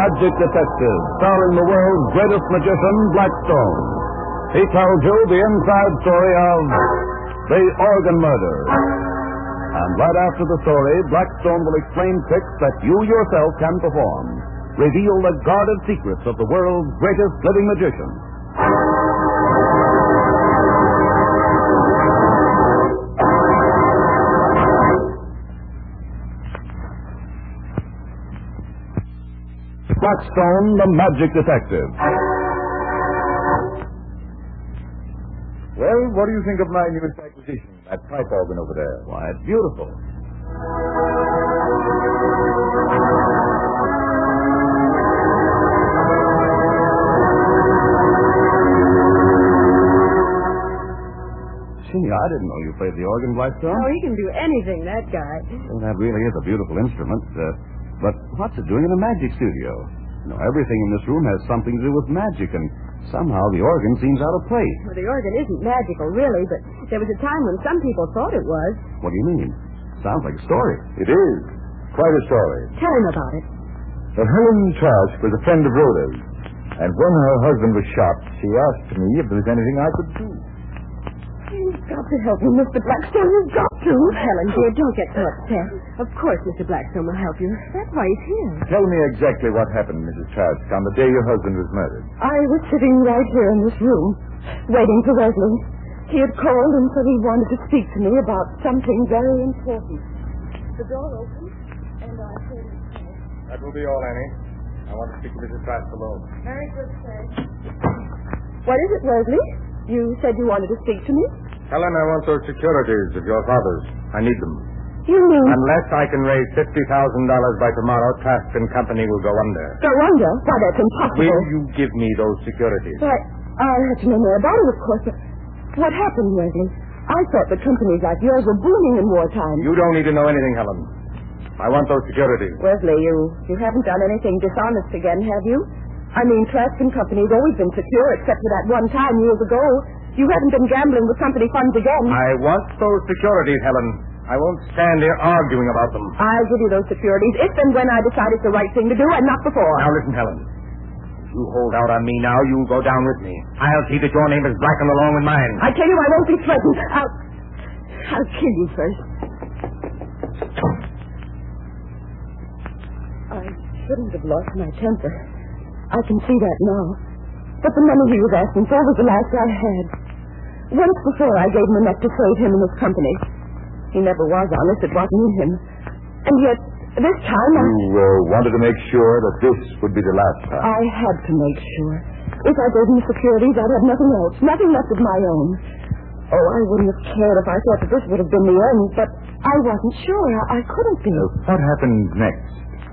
Magic Detective, starring the world's greatest magician, Blackstone. He tells you the inside story of The Organ Murder. And right after the story, Blackstone will explain tricks that you yourself can perform. Reveal the guarded secrets of the world's greatest living magician. Blackstone, the Magic Detective. Well, what do you think of my newest acquisition, that pipe organ over there? Why, it's beautiful. Gee, I didn't know you played the organ, Blackstone. Oh, he can do anything, that guy. Well, that really is a beautiful instrument. Uh, but what's it doing in a magic studio? You know, everything in this room has something to do with magic, and somehow the organ seems out of place. Well, the organ isn't magical, really, but there was a time when some people thought it was. What do you mean? Sounds like a story. It is. Quite a story. Tell him about it. Well, Helen Trask was a friend of Rhoda's, and when her husband was shot, she asked me if there was anything I could do. You've got to help me, Mr. Blackstone. You've got to. Helen, dear, don't get so upset. Of course Mr. Blackstone will help you. That's why he's here. Tell me exactly what happened, Mrs. Trask, on the day your husband was murdered. I was sitting right here in this room, waiting for Wesley. He had called and said he wanted to speak to me about something very important. The door opened, and I heard him say, That will be all, Annie. I want to speak to Mrs. Trask alone. Very good, sir. What is it, Wesley? You said you wanted to speak to me? Helen, I want those securities of your father's. I need them. You mean Unless I can raise $50,000 by tomorrow, Trask and Company will go under. go under? Why, that's impossible. Will you give me those securities? Why, I'll have to know more about it, of course. But what happened, Wesley? I thought that companies like yours were booming in wartime. You don't need to know anything, Helen. I want those securities. Wesley, you you haven't done anything dishonest again, have you? I mean, Trask and Company's always been secure, except for that one time years ago. You haven't been gambling with company funds again. I want those securities, Helen. I won't stand here arguing about them. I'll give you those securities if and when I decide it's the right thing to do, and not before. Now listen, Helen. If you hold out on me now, you'll go down with me. I'll see that your name is blackened along with mine. I tell you, I won't be threatened. I'll, I'll kill you first. I shouldn't have lost my temper. I can see that now. But the money he was asking for was the last I had. Once before, I gave him enough to save him and his company. He never was honest. It wasn't in him. And yet, this time, I... You uh, wanted to make sure that this would be the last time. I had to make sure. If I gave him the securities, I'd have nothing else, nothing left of my own. Oh, I wouldn't have cared if I thought that this would have been the end, but I wasn't sure. I, I couldn't be. Uh, what happened next?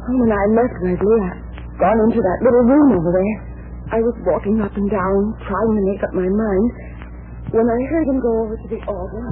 When I left Wesley, I gone into that little room over there. I was walking up and down, trying to make up my mind, when I heard him go over to the organ.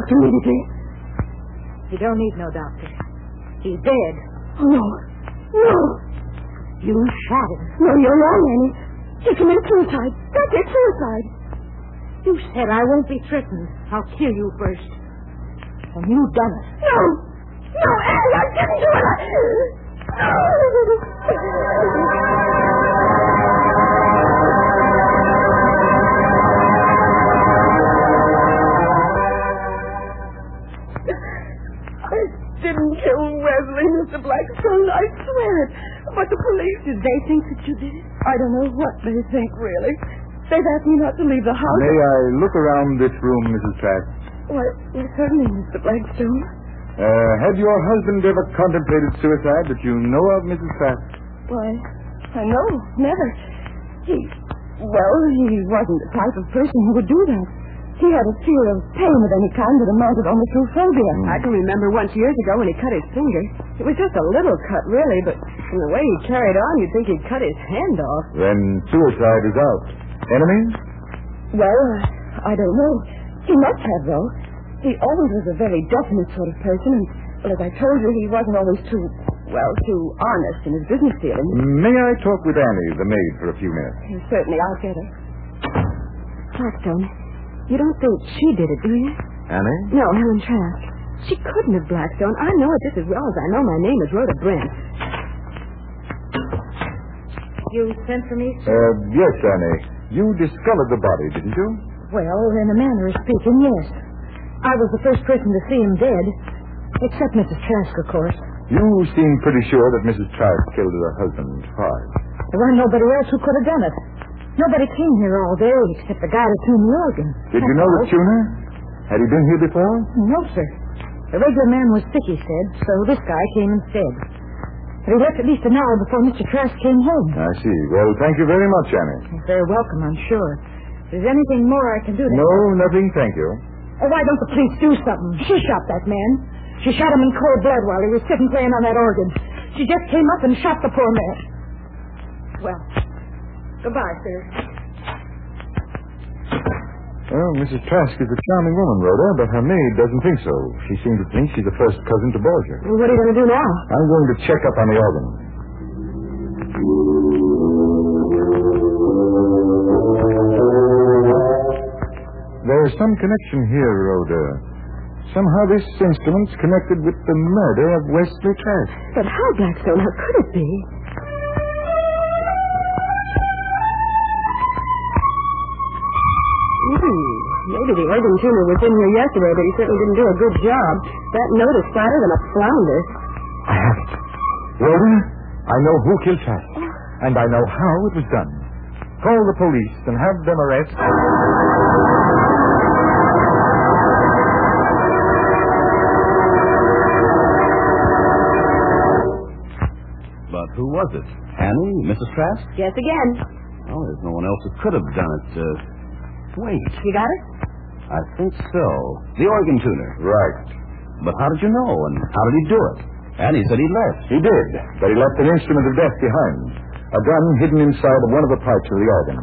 Doctor immediately. You don't need no doctor. He's dead. Oh, no. No. You shot him. No, you're wrong, Annie. He committed suicide. That's it, suicide. You said I won't be threatened. I'll kill you first. And you done it. No. No, Annie, I didn't do it. No. Didn't kill Wesley, Mr. Blackstone. I swear it. But the police, Did they think that you did it? I don't know what they think, really. They've asked me not to leave the house. May I look around this room, Mrs. Trask? Why, certainly, Mr. Blackstone. Uh, had your husband ever contemplated suicide that you know of, Mrs. Trask? Why, I know, never. He, well, he wasn't the type of person who would do that. He had a fear of pain of any kind that amounted almost to phobia. I can remember once years ago when he cut his finger. It was just a little cut, really, but from the way he carried on, you'd think he'd cut his hand off. Then suicide is out. Enemies? Well, I don't know. He must have, though. He always was a very definite sort of person, and, well, as I told you, he wasn't always too, well, too honest in his business dealings. May I talk with Annie, the maid, for a few minutes? Certainly, I'll get her. Blackstone, you don't think she did it, do you? Annie? No, Helen Trask. She couldn't have, Blackstone. I know it just as well as I know my name is Rhoda Brent. You sent for me, Uh, yes, Annie. You discovered the body, didn't you? Well, in a manner of speaking, yes. I was the first person to see him dead. Except Mrs. Trask, of course. You seem pretty sure that Mrs. Trask killed her husband. Why? There wasn't nobody else who could have done it. Nobody came here all day except the guy that tuned the organ. Did you know the tuner? Had he been here before? No, sir. The regular man was sick, he said, so this guy came instead. But he left at least an hour before Mr. Trask came home. I see. Well, thank you very much, Annie. You're very welcome, I'm sure. If there's anything more I can do to... No, nothing, thank you. Oh, why don't the police do something? She shot that man. She shot him in cold blood while he was sitting playing on that organ. She just came up and shot the poor man. Well, goodbye, sir. Well, Mrs. Trask is a charming woman, Rhoda, but her maid doesn't think so. She seems to think she's a first cousin to Borgia. Well, what are you going to do now? I'm going to check up on the organ. There's some connection here, Rhoda. Somehow this instrument's connected with the murder of Wesley Trask. But how, Blackstone? How could it be? Maybe the organ tuner was in here yesterday, but he certainly didn't do a good job. That note is flatter than a flounder. I have it. Rhoda, I know who killed Trask, and I know how it was done. Call the police and have them arrest. But who was it? Annie? Mrs. Trask? Yes, again. Oh, there's no one else who could have done it. Uh, wait. You got it? I think so. The organ tuner. Right. But how did you know, and how did he do it? Annie said he left. He did, but he left an instrument of death behind. A gun hidden inside one of the parts of the organ.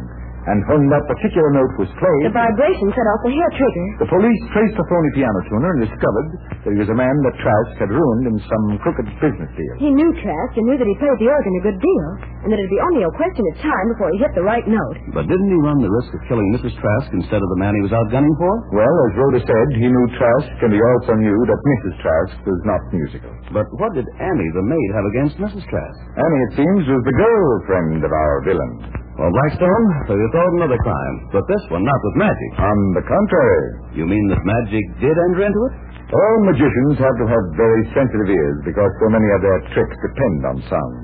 And when that particular note was played. The vibration set off the hair trigger. the police traced the phony piano tuner and discovered that he was a man that Trask had ruined in some crooked business deal. He knew Trask and knew that he played the organ a good deal, and that it'd be only a question of time before he hit the right note. But didn't he run the risk of killing Mrs. Trask instead of the man he was out gunning for? Well, as Rhoda said, he knew Trask, and he also knew that Mrs. Trask was not musical. But what did Annie, the maid, have against Mrs. Trask? Annie, it seems, was the girlfriend of our villain. Well, Blackstone, so you thought another crime. But this one not with magic. On the contrary, You mean that magic did enter into it? all magicians have to have very sensitive ears because so many of their tricks depend on sound.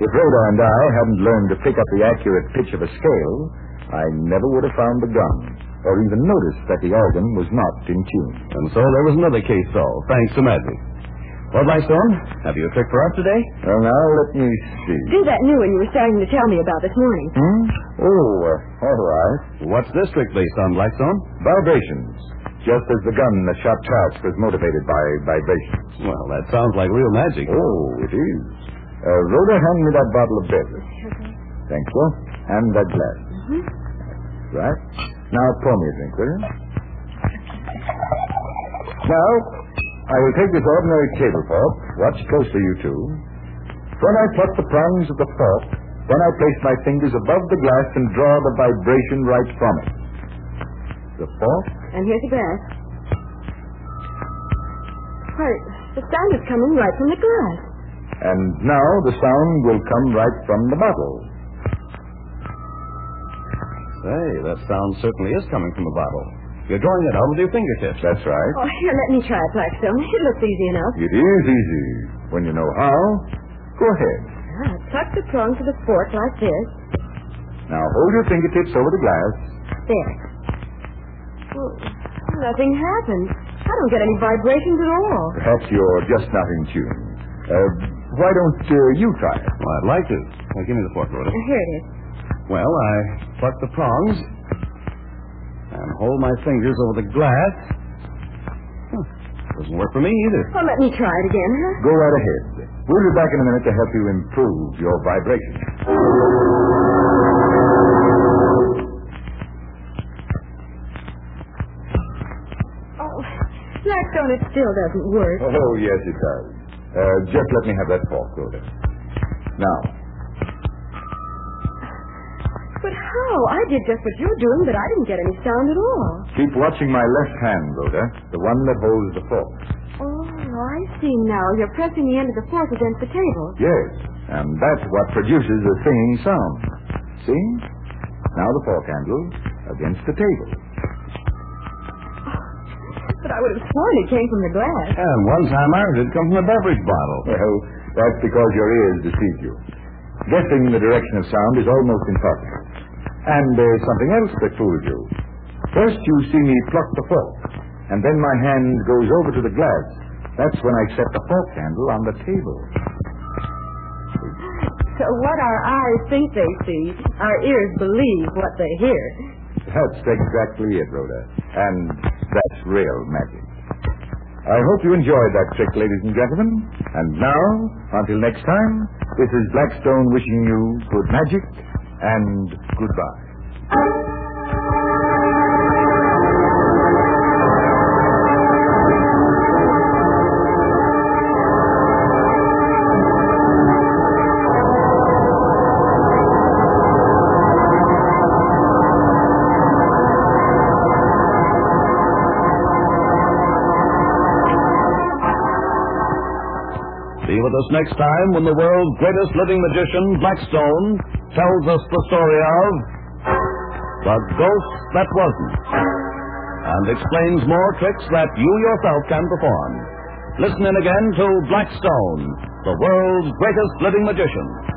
If Rhoda and I hadn't learned to pick up the accurate pitch of a scale, I never would have found the gun, or even noticed that the organ was not in tune. And so there was another case solved, thanks to magic. Well, Blackstone, have you a trick for us today? Well, now, let me see. Do that new one you were starting to tell me about this morning. Hmm? Oh, uh, all right. What's this trick based on, Blackstone? Vibrations. Just as the gun that shot Trask was motivated by vibrations. Well, that sounds like real magic. Oh, it is. Uh, Rhoda, hand me that bottle of beverage. Thank you. And that glass. Right. Now pour me a drink, will you? Now, I will take this ordinary table fork. Watch closely, you two. When I pluck the prongs of the fork, then I place my fingers above the glass and draw the vibration right from it. The fork? And here's the glass. Why, the sound is coming right from the glass. And now the sound will come right from the bottle. Say, that sound certainly is coming from the bottle. You're drawing it out with your fingertips. That's right. Oh, here, let me try it, Blackstone. It looks easy enough. It is easy. When you know how, go ahead. Ah, tuck the prong to the fork like this. Now hold your fingertips over the glass. There. Well, nothing happened. I don't get any vibrations at all. Perhaps you're just not in tune. Uh, why don't uh, you try it? Well, I'd like to. Now, give me the fork, Rhoda. Here it is. Well, I pluck the prongs and hold my fingers over the glass. Huh. Doesn't work for me either. Well, let me try it again, huh? Go right ahead. We'll be back in a minute to help you improve your vibration. Oh, Blackstone, it still doesn't work. Oh, yes, it does. Uh, just let me have that fork, Rhoda. Now, But how? I did just what you're doing, but I didn't get any sound at all. keep watching my left hand, Rhoda, the one that holds the fork. Oh, I see now. You're pressing the end of the fork against the table. Yes, and that's what produces the singing sound. See? Now the fork handle against the table. Oh, but I would have sworn it came from the glass. And one time I heard it come from a beverage bottle. Well, that's because your ears deceive you. Guessing the direction of sound is almost impossible. And there's something else that fools you. First, you see me pluck the fork, and then my hand goes over to the glass. That's when I set the fork handle on the table. So what our eyes think they see, our ears believe what they hear. That's exactly it, Rhoda. And that's real magic. I hope you enjoyed that trick, ladies and gentlemen. And now, until next time, this is Blackstone wishing you good magic and goodbye. Be with us next time when the world's greatest living magician, Blackstone, tells us the story of The Ghost That Wasn't and explains more tricks that you yourself can perform. Listen in again to Blackstone, the world's greatest living magician.